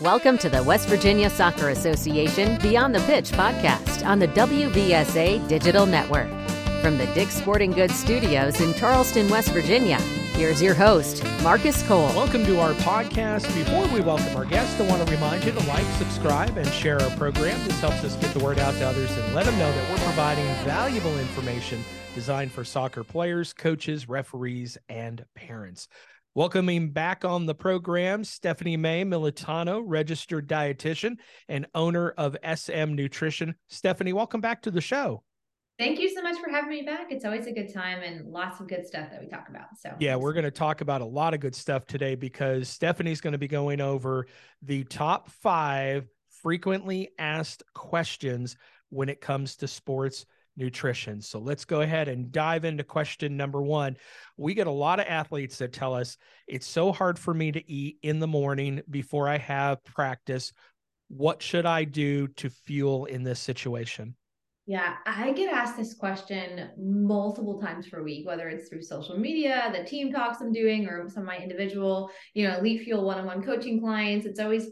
Welcome to the West Virginia Soccer Association Beyond the Pitch podcast on the WVSA Digital Network. From the Dick's Sporting Goods Studios in Charleston, West Virginia, here's your host, Marcus Cole. Welcome to our podcast. Before we welcome our guests, I want to remind you to like, subscribe, and share our program. This helps us get the word out to others and let them know that we're providing valuable information designed for soccer players, coaches, referees, and parents. Welcoming back on the program, Stephanie May Militano, registered dietitian and owner of SM Nutrition. Stephanie, welcome back to the show. Thank you so much for having me back. It's always a good time and lots of good stuff that we talk about. So, yeah, we're going to talk about a lot of good stuff today because Stephanie's going to be going over the top five frequently asked questions when it comes to sports nutrition. So let's go ahead and dive into question number one. We get a lot of athletes that tell us it's so hard for me to eat in the morning before I have practice. What should I do to fuel in this situation? Yeah, I get asked this question multiple times per week, whether it's through social media, the team talks I'm doing, or some of my individual, you know, Elite Fuel one on one coaching clients. It's always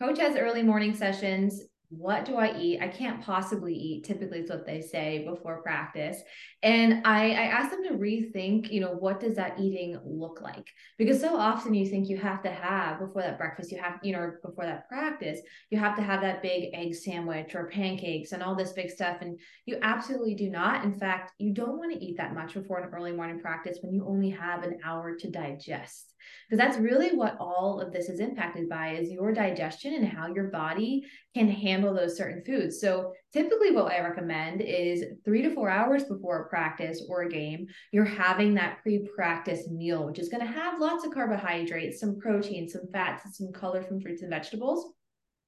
coach has early morning sessions what do I eat? I can't possibly eat. Typically, it's what they say before practice. And I, I ask them to rethink, you know, what does that eating look like? Because so often you think you have to have before that breakfast, you have, you know, before that practice, you have to have that big egg sandwich or pancakes and all this big stuff. And you absolutely do not. In fact, you don't want to eat that much before an early morning practice when you only have an hour to digest because that's really what all of this is impacted by is your digestion and how your body can handle those certain foods so typically what i recommend is three to four hours before a practice or a game you're having that pre-practice meal which is going to have lots of carbohydrates some protein some fats and some color from fruits and vegetables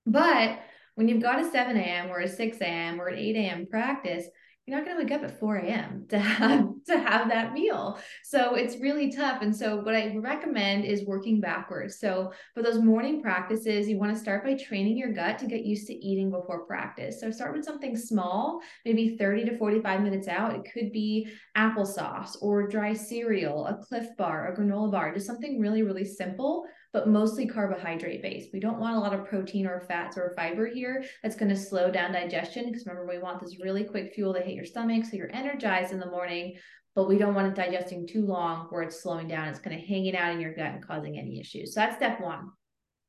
but when you've got a 7 a.m. or a 6 a.m. or an 8 a.m. practice, you're not going to wake up at 4 a.m. to have to have that meal. So it's really tough. And so what I recommend is working backwards. So for those morning practices, you want to start by training your gut to get used to eating before practice. So start with something small, maybe 30 to 45 minutes out. It could be applesauce or dry cereal, a Clif bar, a granola bar, just something really, really simple but mostly carbohydrate based. We don't want a lot of protein or fats or fiber here. That's going to slow down digestion because remember, we want this really quick fuel to hit your stomach so you're energized in the morning, but we don't want it digesting too long where it's slowing down. It's kind of hanging out in your gut and causing any issues. So that's step one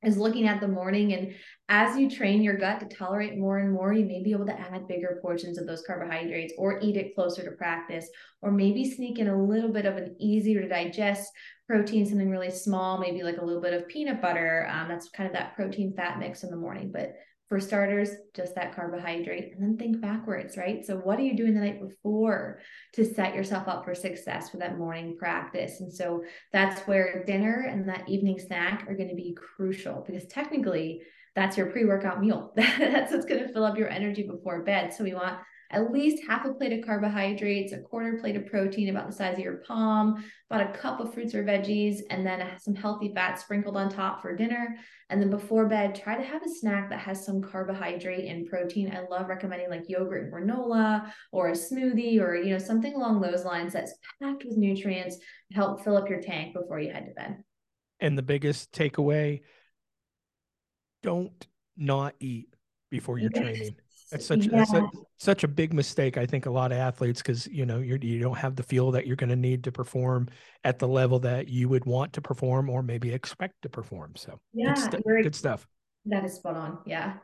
is looking at the morning and as you train your gut to tolerate more and more you may be able to add bigger portions of those carbohydrates or eat it closer to practice or maybe sneak in a little bit of an easier to digest protein, something really small, maybe like a little bit of peanut butter. Um, that's kind of that protein fat mix in the morning. But for starters, just that carbohydrate, and then think backwards, right? So, what are you doing the night before to set yourself up for success for that morning practice? And so, that's where dinner and that evening snack are going to be crucial because technically, that's your pre workout meal. that's what's going to fill up your energy before bed. So, we want at least half a plate of carbohydrates, a quarter plate of protein about the size of your palm, about a cup of fruits or veggies, and then some healthy fat sprinkled on top for dinner. And then before bed, try to have a snack that has some carbohydrate and protein. I love recommending like yogurt and granola or a smoothie or you know something along those lines that's packed with nutrients to help fill up your tank before you head to bed. And the biggest takeaway, don't not eat before you're training. That's such yeah. that's a, such a big mistake. I think a lot of athletes because you know you're, you don't have the fuel that you're going to need to perform at the level that you would want to perform or maybe expect to perform. So yeah, good, st- good stuff. That is spot on. Yeah.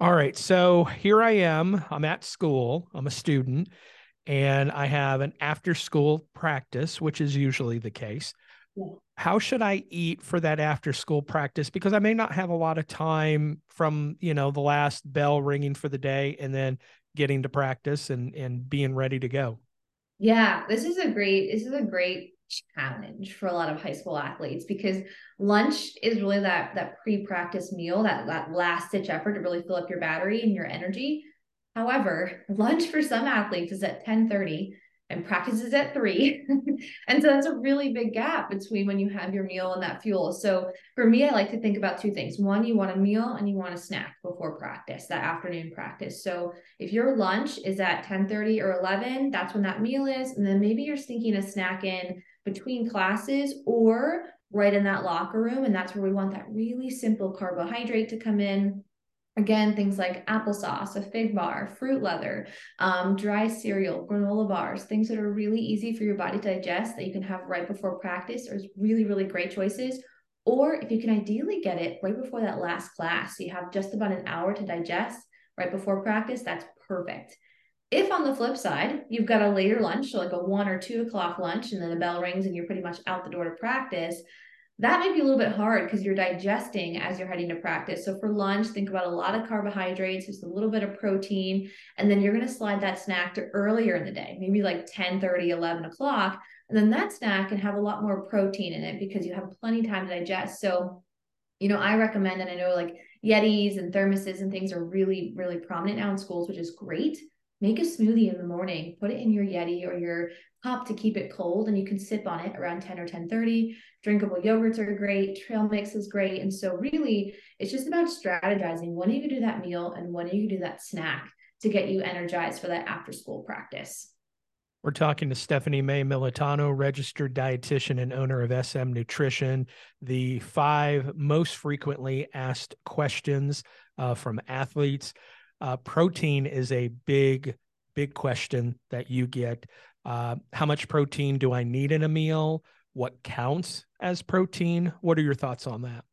All right. So here I am. I'm at school. I'm a student, and I have an after school practice, which is usually the case. How should I eat for that after school practice? Because I may not have a lot of time from, you know, the last bell ringing for the day and then getting to practice and, and being ready to go. Yeah, this is a great, this is a great challenge for a lot of high school athletes because lunch is really that that pre-practice meal, that, that last ditch effort to really fill up your battery and your energy. However, lunch for some athletes is at 10 30 and practices at three. and so that's a really big gap between when you have your meal and that fuel. So for me, I like to think about two things. One, you want a meal and you want a snack before practice, that afternoon practice. So if your lunch is at 10 30 or 11, that's when that meal is. And then maybe you're sneaking a snack in between classes or right in that locker room. And that's where we want that really simple carbohydrate to come in. Again, things like applesauce, a fig bar, fruit leather, um, dry cereal, granola bars, things that are really easy for your body to digest that you can have right before practice are really, really great choices. Or if you can ideally get it right before that last class, so you have just about an hour to digest right before practice, that's perfect. If on the flip side, you've got a later lunch, so like a one or two o'clock lunch, and then the bell rings and you're pretty much out the door to practice, that might be a little bit hard because you're digesting as you're heading to practice. So for lunch, think about a lot of carbohydrates, just a little bit of protein, and then you're going to slide that snack to earlier in the day, maybe like 10 30, 11 o'clock. And then that snack can have a lot more protein in it because you have plenty of time to digest. So, you know, I recommend, and I know like Yetis and thermoses and things are really, really prominent now in schools, which is great make a smoothie in the morning. Put it in your yeti or your cup to keep it cold and you can sip on it around 10 or 10.30 drinkable yogurts are great. Trail mix is great. And so really it's just about strategizing when you do that meal and when you do that snack to get you energized for that after school practice. We're talking to Stephanie May Militano, registered dietitian and owner of SM Nutrition. The five most frequently asked questions uh, from athletes. Uh, protein is a big, big question that you get. Uh, how much protein do I need in a meal? What counts as protein? What are your thoughts on that?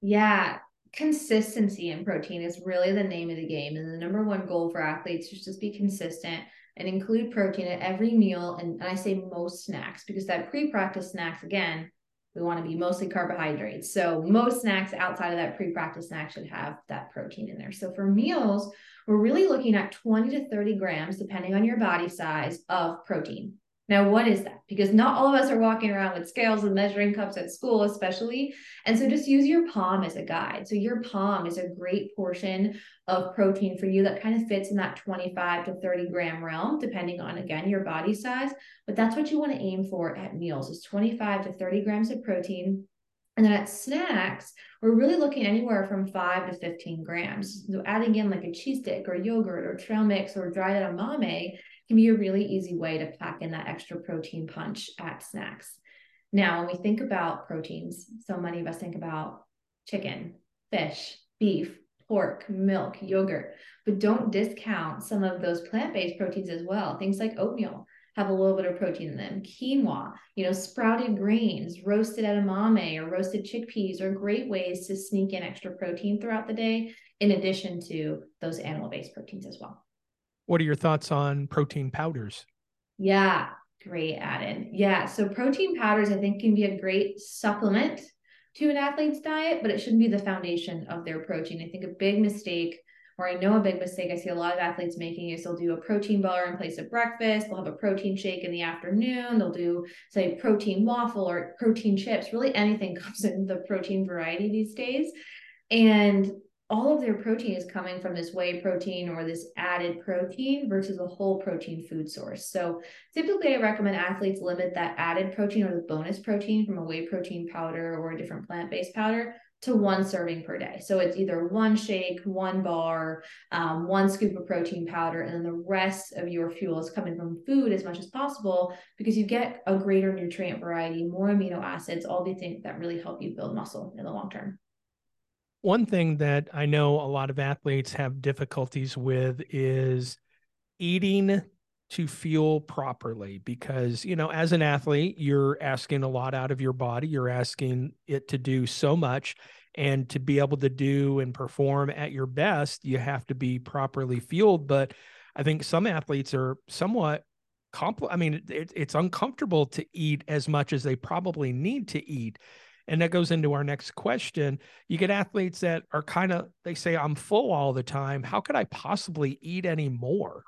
Yeah, consistency in protein is really the name of the game. And the number one goal for athletes is just be consistent and include protein at every meal. And, and I say most snacks because that pre practice snacks, again, we want to be mostly carbohydrates. So most snacks outside of that pre-practice snack should have that protein in there. So for meals, we're really looking at 20 to 30 grams, depending on your body size, of protein. Now, what is that? Because not all of us are walking around with scales and measuring cups at school, especially. And so just use your palm as a guide. So your palm is a great portion of protein for you that kind of fits in that 25 to 30 gram realm, depending on, again, your body size. But that's what you want to aim for at meals is 25 to 30 grams of protein. And then at snacks, we're really looking anywhere from five to 15 grams. So adding in like a cheese stick or yogurt or trail mix or dried edamame can be a really easy way to pack in that extra protein punch at snacks. Now, when we think about proteins, so many of us think about chicken, fish, beef, pork, milk, yogurt, but don't discount some of those plant based proteins as well. Things like oatmeal have a little bit of protein in them. Quinoa, you know, sprouted grains, roasted edamame or roasted chickpeas are great ways to sneak in extra protein throughout the day, in addition to those animal based proteins as well. What are your thoughts on protein powders? Yeah, great added. Yeah, so protein powders, I think, can be a great supplement to an athlete's diet, but it shouldn't be the foundation of their protein. I think a big mistake, or I know a big mistake I see a lot of athletes making is they'll do a protein bar in place of breakfast, they'll have a protein shake in the afternoon, they'll do, say, protein waffle or protein chips. Really, anything comes in the protein variety these days. And all of their protein is coming from this whey protein or this added protein versus a whole protein food source. So typically I recommend athletes limit that added protein or the bonus protein from a whey protein powder or a different plant-based powder to one serving per day. So it's either one shake, one bar, um, one scoop of protein powder, and then the rest of your fuel is coming from food as much as possible because you get a greater nutrient variety, more amino acids, all these things that really help you build muscle in the long term. One thing that I know a lot of athletes have difficulties with is eating to fuel properly because you know as an athlete you're asking a lot out of your body. You're asking it to do so much and to be able to do and perform at your best you have to be properly fueled. But i think some athletes are somewhat compl- i mean it, it's uncomfortable to eat as much as they probably need to eat and that goes into our next question. You get athletes that are kind of, they say, I'm full all the time. How could I possibly eat any more?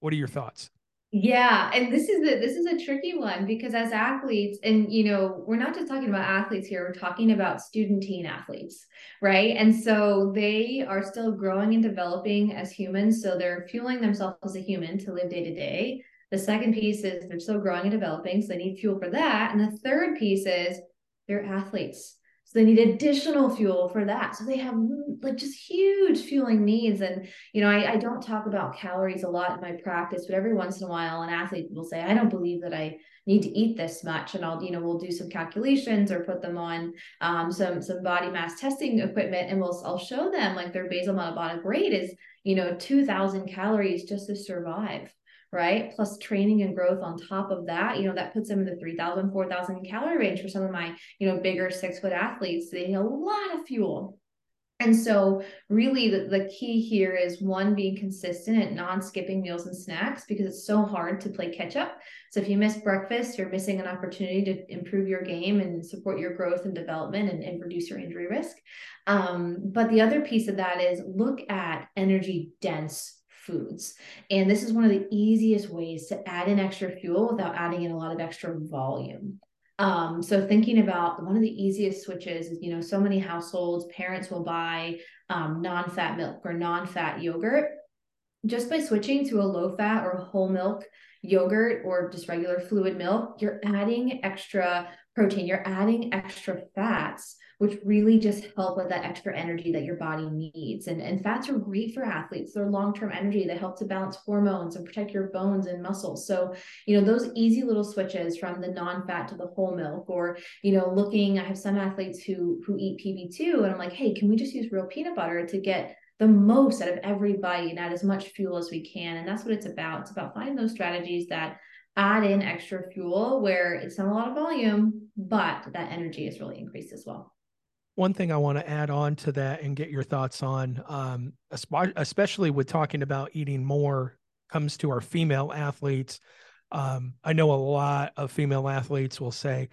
What are your thoughts? Yeah, and this is a this is a tricky one because as athletes, and you know, we're not just talking about athletes here, we're talking about student teen athletes, right? And so they are still growing and developing as humans. So they're fueling themselves as a human to live day to day. The second piece is they're still growing and developing, so they need fuel for that. And the third piece is they're athletes. So they need additional fuel for that. So they have like just huge fueling needs. And, you know, I, I don't talk about calories a lot in my practice, but every once in a while, an athlete will say, I don't believe that I need to eat this much. And I'll, you know, we'll do some calculations or put them on um, some, some body mass testing equipment and we'll, I'll show them like their basal metabolic rate is, you know, 2000 calories just to survive right? Plus training and growth on top of that, you know, that puts them in the 3,000, 4,000 calorie range for some of my, you know, bigger six foot athletes. They need a lot of fuel. And so, really, the, the key here is one, being consistent at non skipping meals and snacks because it's so hard to play catch up. So, if you miss breakfast, you're missing an opportunity to improve your game and support your growth and development and, and reduce your injury risk. Um, but the other piece of that is look at energy dense foods. And this is one of the easiest ways to add in extra fuel without adding in a lot of extra volume. Um, so thinking about one of the easiest switches is, you know, so many households, parents will buy um, non-fat milk or non-fat yogurt. Just by switching to a low fat or whole milk yogurt or just regular fluid milk, you're adding extra protein, you're adding extra fats which really just help with that extra energy that your body needs. And, and fats are great for athletes. They're long-term energy. They help to balance hormones and protect your bones and muscles. So, you know, those easy little switches from the non-fat to the whole milk, or, you know, looking, I have some athletes who who eat PB2 and I'm like, hey, can we just use real peanut butter to get the most out of every bite and add as much fuel as we can. And that's what it's about. It's about finding those strategies that add in extra fuel where it's not a lot of volume, but that energy is really increased as well one thing I want to add on to that and get your thoughts on, um, especially with talking about eating more, comes to our female athletes. Um, I know a lot of female athletes will say,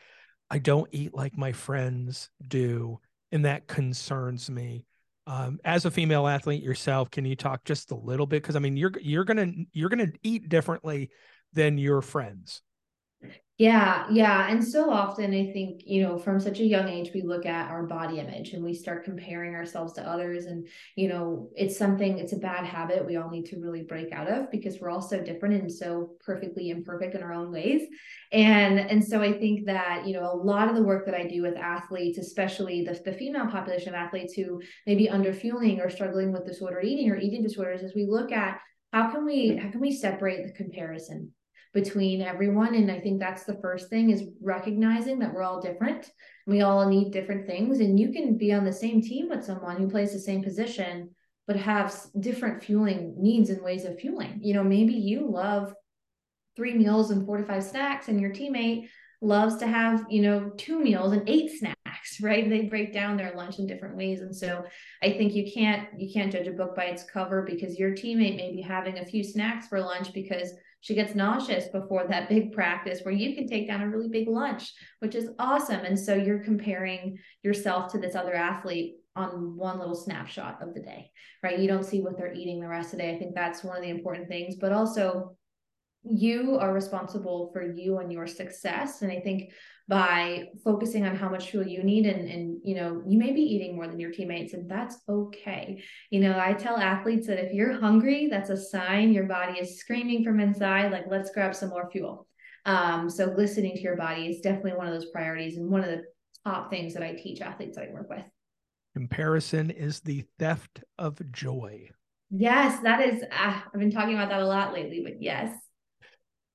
I don't eat like my friends do. And that concerns me. Um, as a female athlete yourself, can you talk just a little bit? Because I mean, you're you're gonna you're gonna eat differently than your friends. Yeah, yeah. And so often I think, you know, from such a young age, we look at our body image and we start comparing ourselves to others. And, you know, it's something, it's a bad habit we all need to really break out of because we're all so different and so perfectly imperfect in our own ways. And and so I think that, you know, a lot of the work that I do with athletes, especially the, the female population of athletes who may be under fueling or struggling with disordered eating or eating disorders, is we look at how can we how can we separate the comparison between everyone. And i think that's the first thing is recognizing that we're all different. We all need different things. And you can be on the same team with someone who plays the same position but have different fueling needs and ways of fueling. You know maybe you love three meals and four to five snacks and your teammate loves to have you know two meals and eight snacks right they break down their lunch in different ways and so i think you can't you can't judge a book by its cover because your teammate may be having a few snacks for lunch because she gets nauseous before that big practice where you can take down a really big lunch, which is awesome. And so you're comparing yourself to this other athlete on one little snapshot of the day, right? You don't see what they're eating the rest of the day. I think that's one of the important things, but also you are responsible for you and your success. And I think by focusing on how much fuel you need and and you know you may be eating more than your teammates and that's okay. You know i tell athletes that if you're hungry that's a sign your body is screaming from inside like let's grab some more fuel. Um, so listening to your body is definitely one of those priorities and one of the top things that i teach athletes that i work with. Comparison is the theft of joy. Yes that is uh, i've been talking about that a lot lately but yes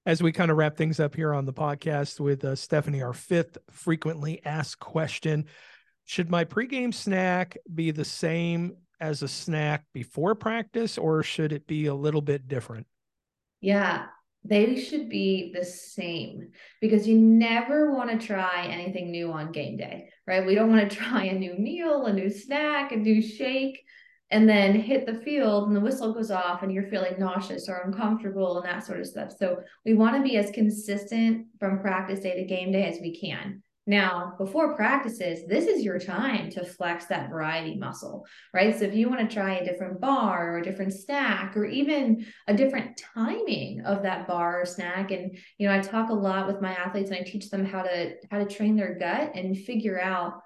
as we kind of wrap things up here on the podcast with uh, Stephanie, our fifth frequently asked question Should my pregame snack be the same as a snack before practice, or should it be a little bit different? Yeah, they should be the same because you never want to try anything new on game day, right? We don't want to try a new meal, a new snack, a new shake and then hit the field and the whistle goes off and you're feeling nauseous or uncomfortable and that sort of stuff. So we want to be as consistent from practice day to game day as we can. Now, before practices, this is your time to flex that variety muscle, right? So if you want to try a different bar or a different snack or even a different timing of that bar or snack and you know, I talk a lot with my athletes and I teach them how to how to train their gut and figure out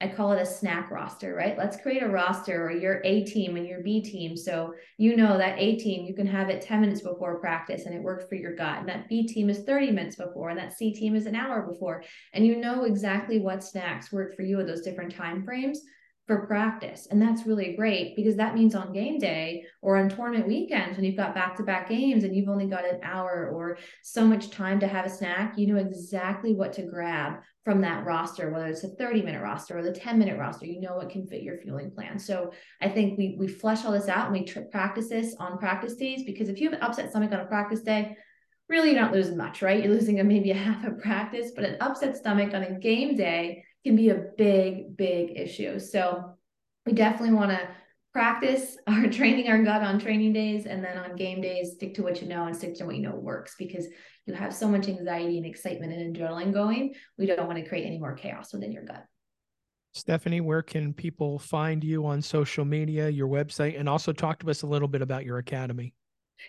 I call it a snack roster, right? Let's create a roster or your A team and your B team. So you know that A team, you can have it 10 minutes before practice and it worked for your gut. And that B team is 30 minutes before, and that C team is an hour before. And you know exactly what snacks work for you at those different time frames for practice. And that's really great because that means on game day or on tournament weekends when you've got back to back games and you've only got an hour or so much time to have a snack, you know exactly what to grab from that roster, whether it's a 30 minute roster or the 10 minute roster, you know what can fit your fueling plan. So I think we, we flesh all this out and we tr- practice this on practice days because if you have an upset stomach on a practice day, really you're not losing much, right? You're losing a, maybe a half a practice, but an upset stomach on a game day can be a big, big issue. So we definitely want to practice our training our gut on training days and then on game days stick to what you know and stick to what you know works because you have so much anxiety and excitement and adrenaline going we don't want to create any more chaos within your gut. Stephanie where can people find you on social media your website and also talk to us a little bit about your academy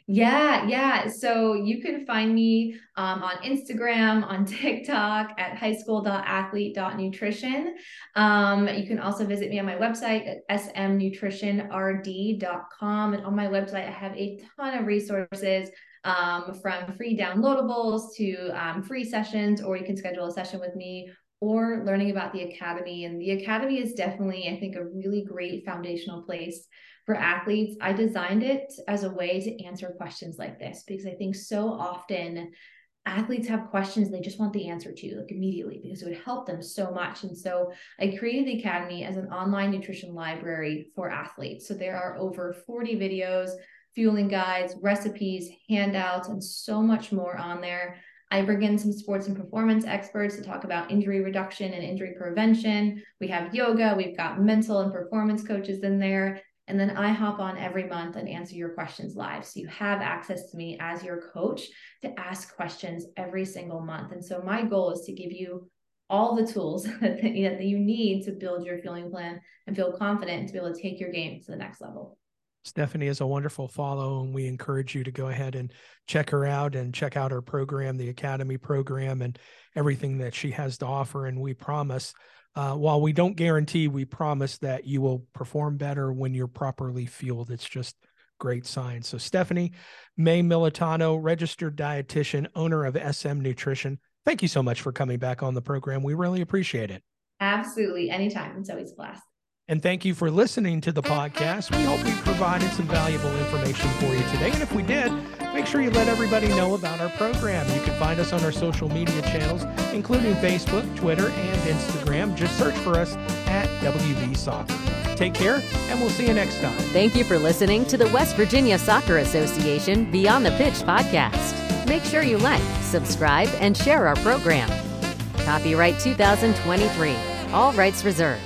yeah, yeah. So you can find me um, on Instagram, on TikTok at highschool.athlete.nutrition. Um, you can also visit me on my website at smnutritionrd.com. And on my website, I have a ton of resources um, from free downloadables to um, free sessions, or you can schedule a session with me or learning about the academy. And the academy is definitely, I think, a really great foundational place for athletes, I designed it as a way to answer questions like this because I think so often athletes have questions they just want the answer to like immediately because it would help them so much. And so i created the academy as an online nutrition library for athletes. So there are over 40 videos fueling guides recipes handouts and so much more on there I bring in some sports and performance experts to talk about injury reduction and injury prevention. We have yoga, we've got mental and performance coaches in there. And then I hop on every month and answer your questions live. So you have access to me as your coach to ask questions every single month. And so my goal is to give you all the tools that, you need to build your fueling plan and feel confident to be able to take your game to the next level. Stephanie is a wonderful follow, and we encourage you to go ahead and check her out and check out her program, the Academy program, and everything that she has to offer. And we promise uh, while we don't guarantee, we promise that you will perform better when you're properly fueled. It's just great science. So, Stephanie May Militano, registered dietitian, owner of SM Nutrition, thank you so much for coming back on the program. We really appreciate it. Absolutely. Anytime. It's always a blast. And thank you for listening to the mm-hmm. podcast. We hope we provided some valuable information for you today. And if we did, make sure you let everybody know about our program. You can find us on our social media channels, including Facebook, Twitter, and Instagram. Just search for us at WV Soccer. Take care, and we'll see you next time. Thank you for listening to the West Virginia Soccer Association Beyond the Pitch podcast. Make sure you like, subscribe, and share our program. Copyright 2023. All rights reserved.